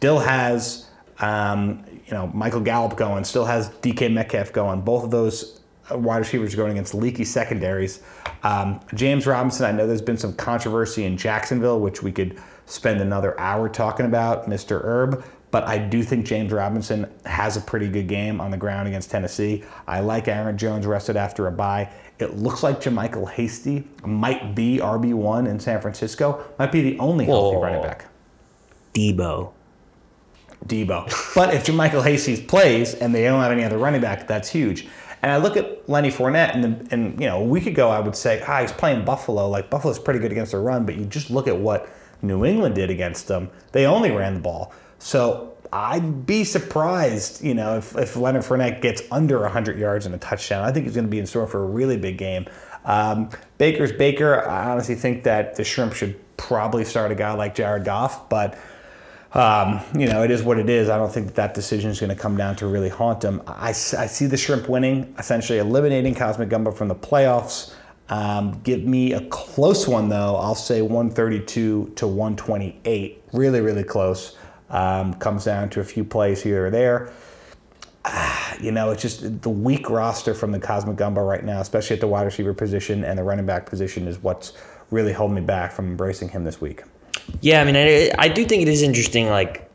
still has um, you know Michael Gallup going, still has DK Metcalf going. Both of those wide receivers going against leaky secondaries. Um, James Robinson, I know there's been some controversy in Jacksonville, which we could spend another hour talking about, Mr. Herb. But I do think James Robinson has a pretty good game on the ground against Tennessee. I like Aaron Jones rested after a bye. It looks like JaMycal Hasty might be RB1 in San Francisco, might be the only healthy Whoa. running back. Deebo. Deebo. But if JaMycal Hasty plays and they don't have any other running back, that's huge. And I look at Lenny Fournette, and, the, and you know, a week ago I would say, ah, he's playing Buffalo. Like Buffalo's pretty good against the run, but you just look at what New England did against them. They only ran the ball. So I'd be surprised, you know, if, if Leonard Fournette gets under 100 yards and a touchdown. I think he's going to be in store for a really big game. Um, Baker's Baker. I honestly think that the Shrimp should probably start a guy like Jared Goff, but um, you know, it is what it is. I don't think that, that decision is going to come down to really haunt them. I see the Shrimp winning, essentially eliminating Cosmic Gumbo from the playoffs. Um, give me a close one, though. I'll say 132 to 128. Really, really close. Um, comes down to a few plays here or there. Ah, You know, it's just the weak roster from the Cosmic Gumbo right now, especially at the wide receiver position and the running back position, is what's really holding me back from embracing him this week. Yeah, I mean, I, I do think it is interesting. Like,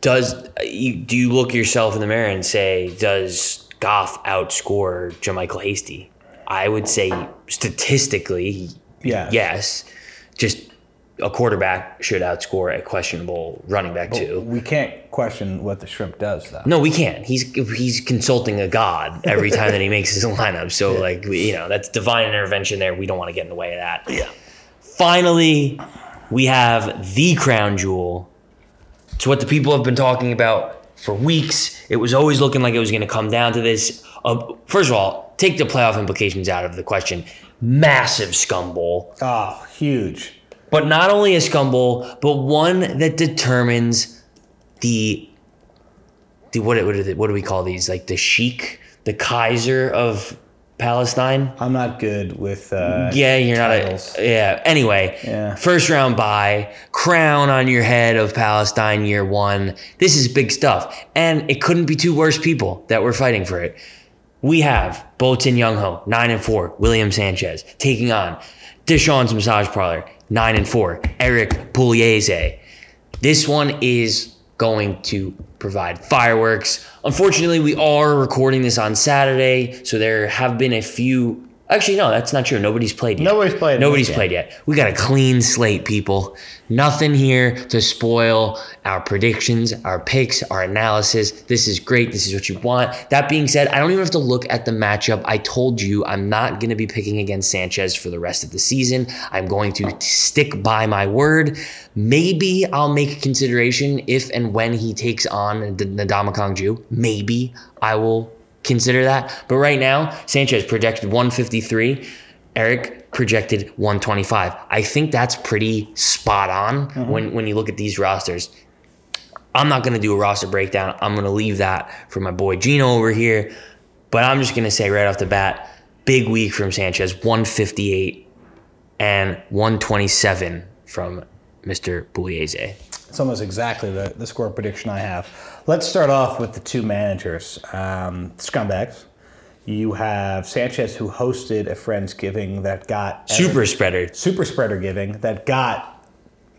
does you do you look yourself in the mirror and say, does Goff outscore JaMycal Hasty? I would say statistically, Yes. yes. Just a quarterback should outscore a questionable running back too. We can't question what the shrimp does, though. No, we can't. He's he's consulting a god every time that he makes his lineup. So like we, you know that's divine intervention there. We don't want to get in the way of that. Yeah. Finally, we have the crown jewel. It's what the people have been talking about for weeks. It was always looking like it was going to come down to this. Uh, first of all, take the playoff implications out of the question. Massive scum bowl. Oh, huge. But not only a scum bowl, but one that determines the the what what, what do we call these? Like the sheik, the Kaiser of Palestine. I'm not good with. Uh, Yeah, you're titles. not a yeah. Anyway, Yeah. first round bye, crown on your head of Palestine year one. This is big stuff, and it couldn't be two worse people that were fighting for it. We have Bolton Young Ho, nine and four. William Sanchez taking on Deshaun's massage parlor, nine and four. Eric Pugliese. This one is going to provide fireworks. Unfortunately, we are recording this on Saturday, so there have been a few. Actually, no, that's not true. Nobody's played yet. Nobody's played Nobody's this played yet. We got a clean slate, people. Nothing here to spoil our predictions, our picks, our analysis. This is great. This is what you want. That being said, I don't even have to look at the matchup. I told you I'm not going to be picking against Sanchez for the rest of the season. I'm going to stick by my word. Maybe I'll make a consideration if and when he takes on the Ndamukong Jew. Maybe I will consider that. But right now, Sanchez projected 153. Eric projected 125. I think that's pretty spot on uh-huh. when, when you look at these rosters. I'm not going to do a roster breakdown. I'm going to leave that for my boy Gino over here. But I'm just going to say right off the bat big week from Sanchez 158 and 127 from Mr. Pugliese. It's almost exactly the, the score prediction I have. Let's start off with the two managers, um, scumbags. You have Sanchez, who hosted a Friendsgiving that got Super spreader. super spreader giving that got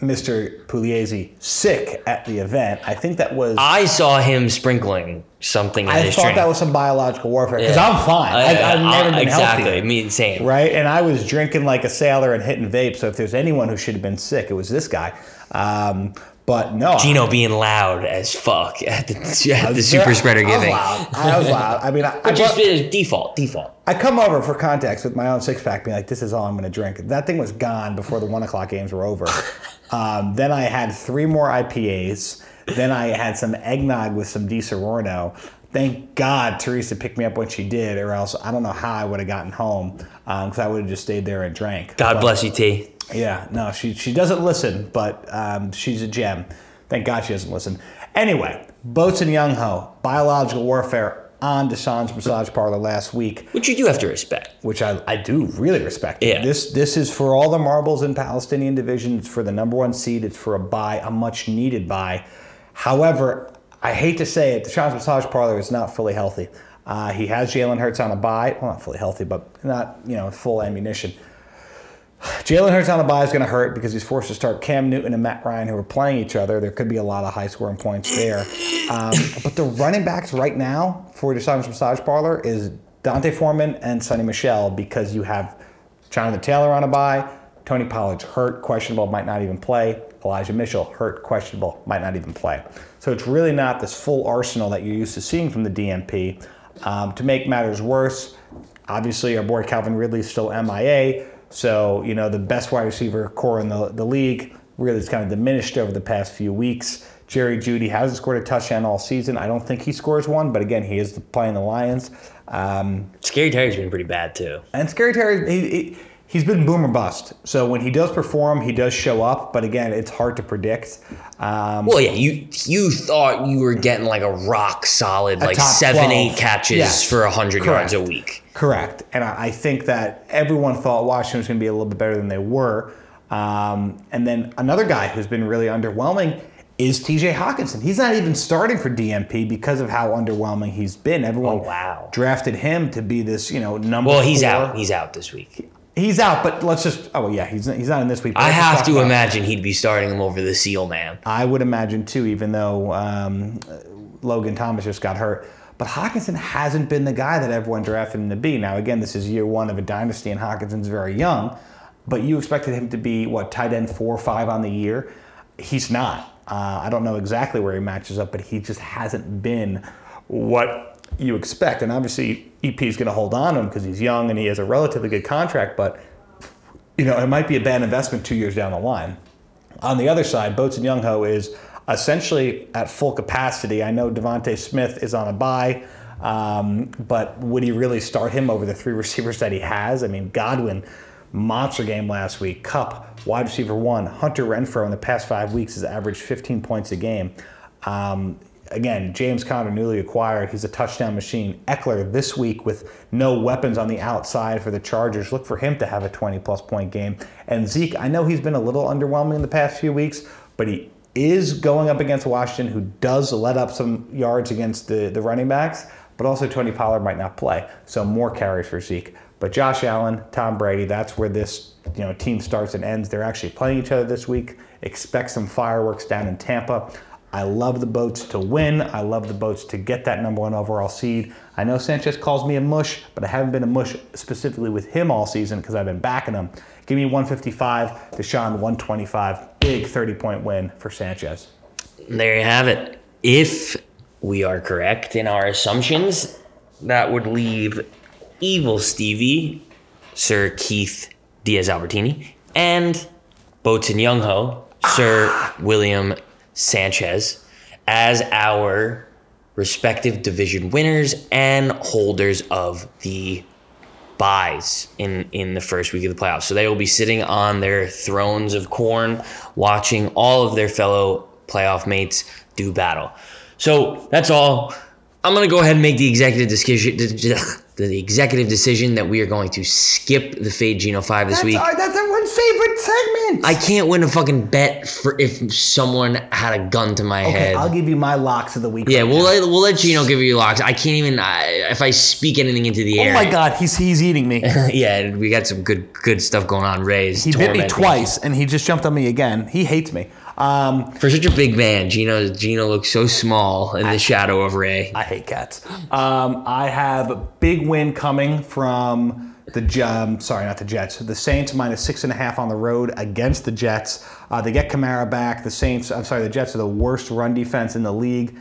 Mr. Pugliese sick at the event. I think that was. I saw him sprinkling something in I thought drink. that was some biological warfare because Yeah. I'm fine. I, I've never been exactly. healthy. Me same. right? And I was drinking like a sailor and hitting vape. So if there's anyone who should have been sick, it was this guy. Um, but no, Gino being loud as fuck at the, at the I- super spreader I was giving. loud. I was loud. I mean, I, I, is brought- default, default. I come over for context with my own six pack, being like, "This is all I'm going to drink." That thing was gone before the one o'clock games were over. um, then I had three more IPAs. Then I had some eggnog with some Disaronno. Thank God Teresa picked me up when she did, or else I don't know how I would have gotten home because I would have just stayed there and drank. God But- bless you, T. yeah, no, she she doesn't listen, but um, she's a gem. Thank God she doesn't listen. Anyway, Boats and Young Ho, biological warfare on Deshaun's massage parlor last week, Which you do have to respect. which I, I do really respect. Yeah. This this is for all the marbles in Palestinian division. It's for the number one seed. It's for a bye, a much needed bye. However, I hate to say it, Deshaun's massage parlor is not fully healthy. Uh, he has Jalen Hurts on a bye. Well, not fully healthy, but not you know full ammunition. Jalen Hurts on a bye is going to hurt because he's forced to start Cam Newton and Matt Ryan, who are playing each other. There could be a lot of high scoring points there. Um, but the running backs right now for Deshaun's Massage Parlor is D'Onta Foreman and Sony Michel because you have Jonathan Taylor on a bye, Tony Pollard hurt, questionable, might not even play. Elijah Mitchell hurt, questionable, might not even play. So it's really not this full arsenal that you're used to seeing from the DMP. Um, to make matters worse, obviously our boy Calvin Ridley is still MIA. So, you know, the best wide receiver core in the, the league really has kind of diminished over the past few weeks. Jerry Jeudy hasn't scored a touchdown all season. I don't think he scores one, but again, he is playing the Lions. Um, Scary Terry's been pretty bad too. and Scary Terry, he, he, he's been boom or bust. So when he does perform, he does show up. But again, it's hard to predict. Um, Well, yeah, you you thought you were getting like a rock solid, like seven, 12. eight catches Yes. for hundred yards a week. Correct. And I, I think that everyone thought Washington was going to be a little bit better than they were. Um, and then another guy who's been really underwhelming is TJ Hockenson. He's not even starting for DMP because of how underwhelming he's been. Everyone Oh, wow. drafted him to be this, you know, number Well, he's four. out. He's out this week. He's out, but let's just, oh, yeah, he's, he's not in this week. I have to imagine he'd be starting him over the Seal Man. I would imagine too, even though um, Logan Thomas just got hurt. But Hockenson hasn't been the guy that everyone drafted him to be. Now, again, this is year one of a dynasty, and Hockenson's very young. But you expected him to be what tight end four or five on the year. He's not. Uh, I don't know exactly where he matches up, but he just hasn't been what you expect. And obviously, EP is going to hold on to him because he's young and he has a relatively good contract. But you know, it might be a bad investment two years down the line. On the other side, Boats and Young Ho is essentially at full capacity. I know DeVonta Smith is on a bye, um, but would he really start him over the three receivers that he has? I mean, Godwin, monster game last week. Kupp, wide receiver one. Hunter Renfrow in the past five weeks has averaged 15 points a game. Um, again, James Conner, newly acquired, he's a touchdown machine. Ekeler this week with no weapons on the outside for the Chargers. Look for him to have a 20 plus point game. And Zeke, I know he's been a little underwhelming in the past few weeks, but he is going up against Washington, who does let up some yards against the, the running backs, but also Tony Pollard might not play. So more carries for Zeke. But Josh Allen, Tom Brady, that's where this you know team starts and ends. They're actually playing each other this week. Expect some fireworks down in Tampa. I love the boats to win. I love the boats to get that number one overall seed. I know Sanchez calls me a mush, but I haven't been a mush specifically with him all season because I've been backing him. Give me 155, Deshaun 125. Big 30 point win for Sanchez. There you have it. If we are correct in our assumptions, that would leave Evil Stevie, Sir Keith Diaz Albertini, and Boats and Young Ho, Sir William Sanchez, as our respective division winners and holders of the buys in in the first week of the playoffs. So they will be sitting on their thrones of corn, watching all of their fellow playoff mates do battle. So that's all. I'm gonna go ahead and make the executive decision. The executive decision that we are going to skip the Fade Gino Five this That's week. our, that's segment. I can't win a fucking bet for if someone had a gun to my okay, head. I'll give you my locks of the week. yeah, right we'll now. let, we'll let Gino give you locks. I can't even I, if I speak anything into the air. Oh my God, he's he's eating me. yeah, we got some good good stuff going on. Ray's He bit me twice, and he just jumped on me again. He hates me. Um, For such a big man, Gino Gino looks so small in the shadow of Ray. I hate cats. Um, I have a big win coming from the um, sorry, not the Jets. The Saints minus six and a half on the road against the Jets. Uh, they get Kamara back. The Saints, I'm sorry, the Jets are the worst run defense in the league.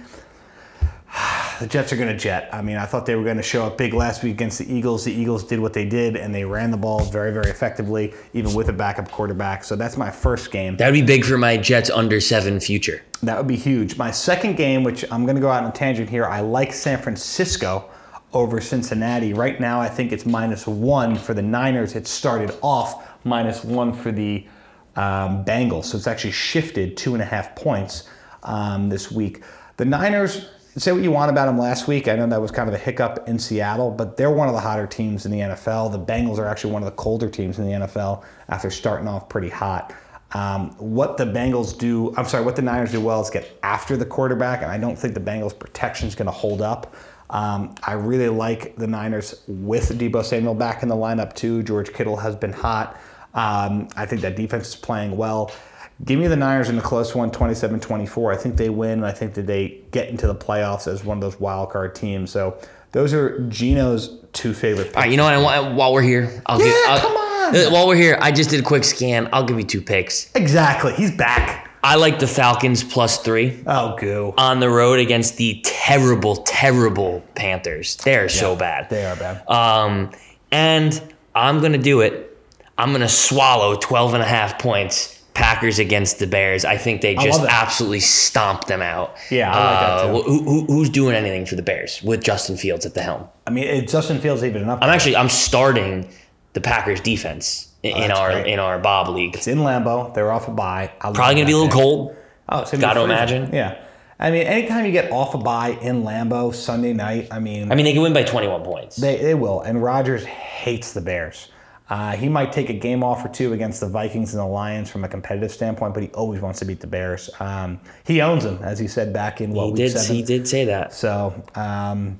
The Jets are going to jet. I mean, I thought they were going to show up big last week against the Eagles. The Eagles did what they did, and they ran the ball very, very effectively, even with a backup quarterback. So that's my first game. That would be big for my Jets under seven future. That would be huge. My second game, which I'm going to go out on a tangent here, I like San Francisco over Cincinnati. Right now, I think it's minus one for the Niners. It started off minus one for the um, Bengals, so it's actually shifted two and a half points um, this week. The Niners. Say what you want about them last week. I know that was kind of a hiccup in Seattle, but they're one of the hotter teams in the NFL. The Bengals are actually one of the colder teams in the NFL after starting off pretty hot. Um, what the Bengals do, I'm sorry, what the Niners do well is get after the quarterback, and I don't think the Bengals' protection is going to hold up. Um, I really like the Niners with Deebo Samuel back in the lineup too. George Kittle has been hot. Um, I think that defense is playing well. Give me the Niners in a close one, 27-24. I think they win. And I think that they get into the playoffs as one of those wild card teams. So those are Gino's two favorite picks. All right, you know what? I While we're here, I'll give. Yeah, I'll- come on. Uh, While we're here, I just did a quick scan. I'll give you two picks. Exactly. He's back. I like the Falcons plus three Oh, goo. on the road against the terrible, terrible Panthers. They're so bad. They are bad. Um, and I'm going to do it. I'm going to swallow 12 and a half points. Packers against the Bears. I think they just absolutely stomped them out. Yeah, I like that Uh, too. who, who, who's doing anything for the Bears with Justin Fields at the helm? I mean, Justin Fields even enough. I'm actually I'm starting the Packers defense in, in Oh, our great. in our Bob league. It's in Lambeau. They're off a bye. I Probably gonna be a little cold. Oh, it's Gotta imagine. Yeah. I mean, anytime you get off a bye in Lambeau Sunday night, I mean, I mean, they can win by 21 points. they, they will. And Rodgers hates the Bears. Uh, he might take a game off or two against the Vikings and the Lions from a competitive standpoint, but he always wants to beat the Bears. Um, he owns them, as he said back in what he did. seven. He did say that. So, um,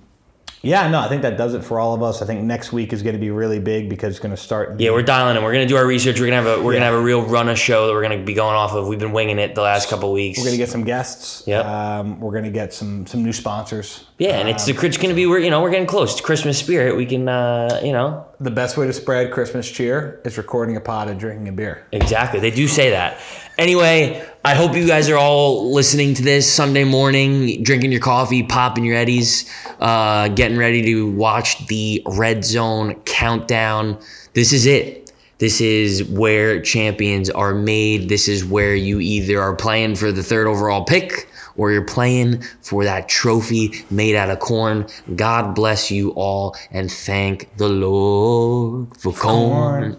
yeah, no, I think that does it for all of us. I think next week is going to be really big because it's going to start. Yeah, we're dialing in. We're gonna do our research. We're gonna have a we're Yeah. gonna have a real run of show that we're gonna be going off of. We've been winging it the last couple weeks. We're gonna get some guests. Yep. Um, we're gonna get some some new sponsors. yeah, and it's the it's gonna be we're you know we're getting close to Christmas spirit. We can uh, you know The best way to spread Christmas cheer is recording a pod and drinking a beer. Exactly. They do say that. Anyway, I hope you guys are all listening to this Sunday morning, drinking your coffee, popping your Eddies, uh, getting ready to watch the Red Zone countdown. This is it. This is where champions are made. This is where you either are playing for the third overall pick or you're playing for that trophy made out of corn. God bless you all and thank the Lord for corn.